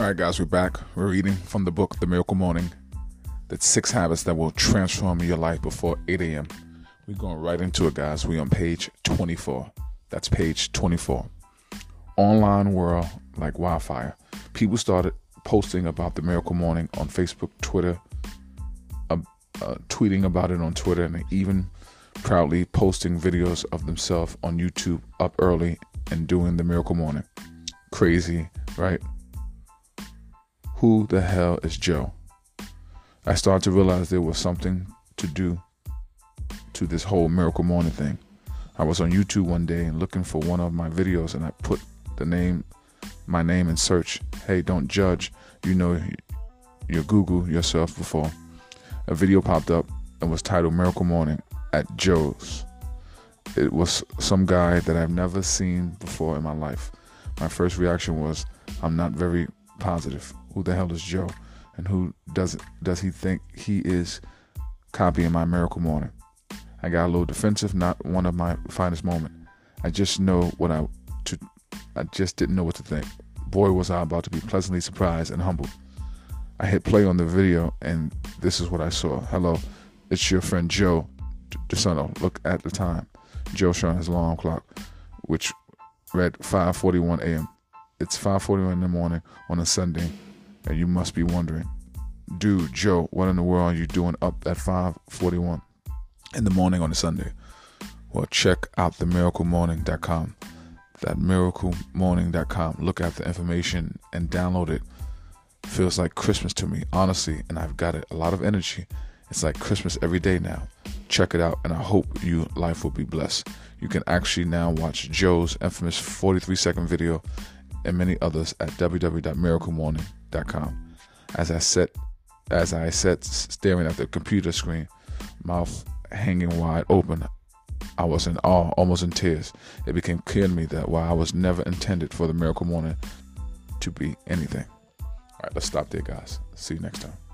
All right, guys, we're back. We're reading from the book, The Miracle Morning. That's six habits that will transform your life before 8 a.m. We're going right into it, guys. We're on page 24. That's page 24. Online world like wildfire. People started posting about the Miracle Morning on Facebook, Twitter, uh, uh, tweeting about it on Twitter, and even proudly posting videos of themselves on YouTube up early and doing the Miracle Morning. Crazy, right? Who the hell is Joe? I started to realize there was something to do to this whole Miracle Morning thing. I was on YouTube one day and looking for one of my videos, and I put the name, my name in search. Hey, don't judge. You know, you Google yourself before. A video popped up and was titled Miracle Morning at Joe's. It was some guy that I've never seen before in my life. My first reaction was, I'm not very positive who the hell is Joe, and who does does he think he is copying my miracle morning? I got a little defensive, not one of my finest moments. I just know what I to I just didn't know what to think. Boy was I about to be pleasantly surprised and humbled. I hit play on the video and this is what I saw. Hello, it's your friend Joe DeSono. Look at the time. Joe showing his alarm clock, which read 5:41 a.m. It's 5:41 in the morning on a Sunday, and you must be wondering, dude, Joe, what in the world are you doing up at 5:41 in the morning on a Sunday? Well, check out the miraclemorning.com. That miraclemorning.com. Look at the information and download it. Feels like Christmas to me, honestly, and I've got it. A lot of energy. It's like Christmas every day now. Check it out, and I hope your life will be blessed. You can actually now watch Joe's infamous 43 second video and many others at www.miraclemorning.com. As I sat, as I sat staring at the computer screen, mouth hanging wide open, I was in awe, almost in tears. It became clear to me that while I was never intended for the miracle morning to be anything. All right, let's stop there, guys. See you next time.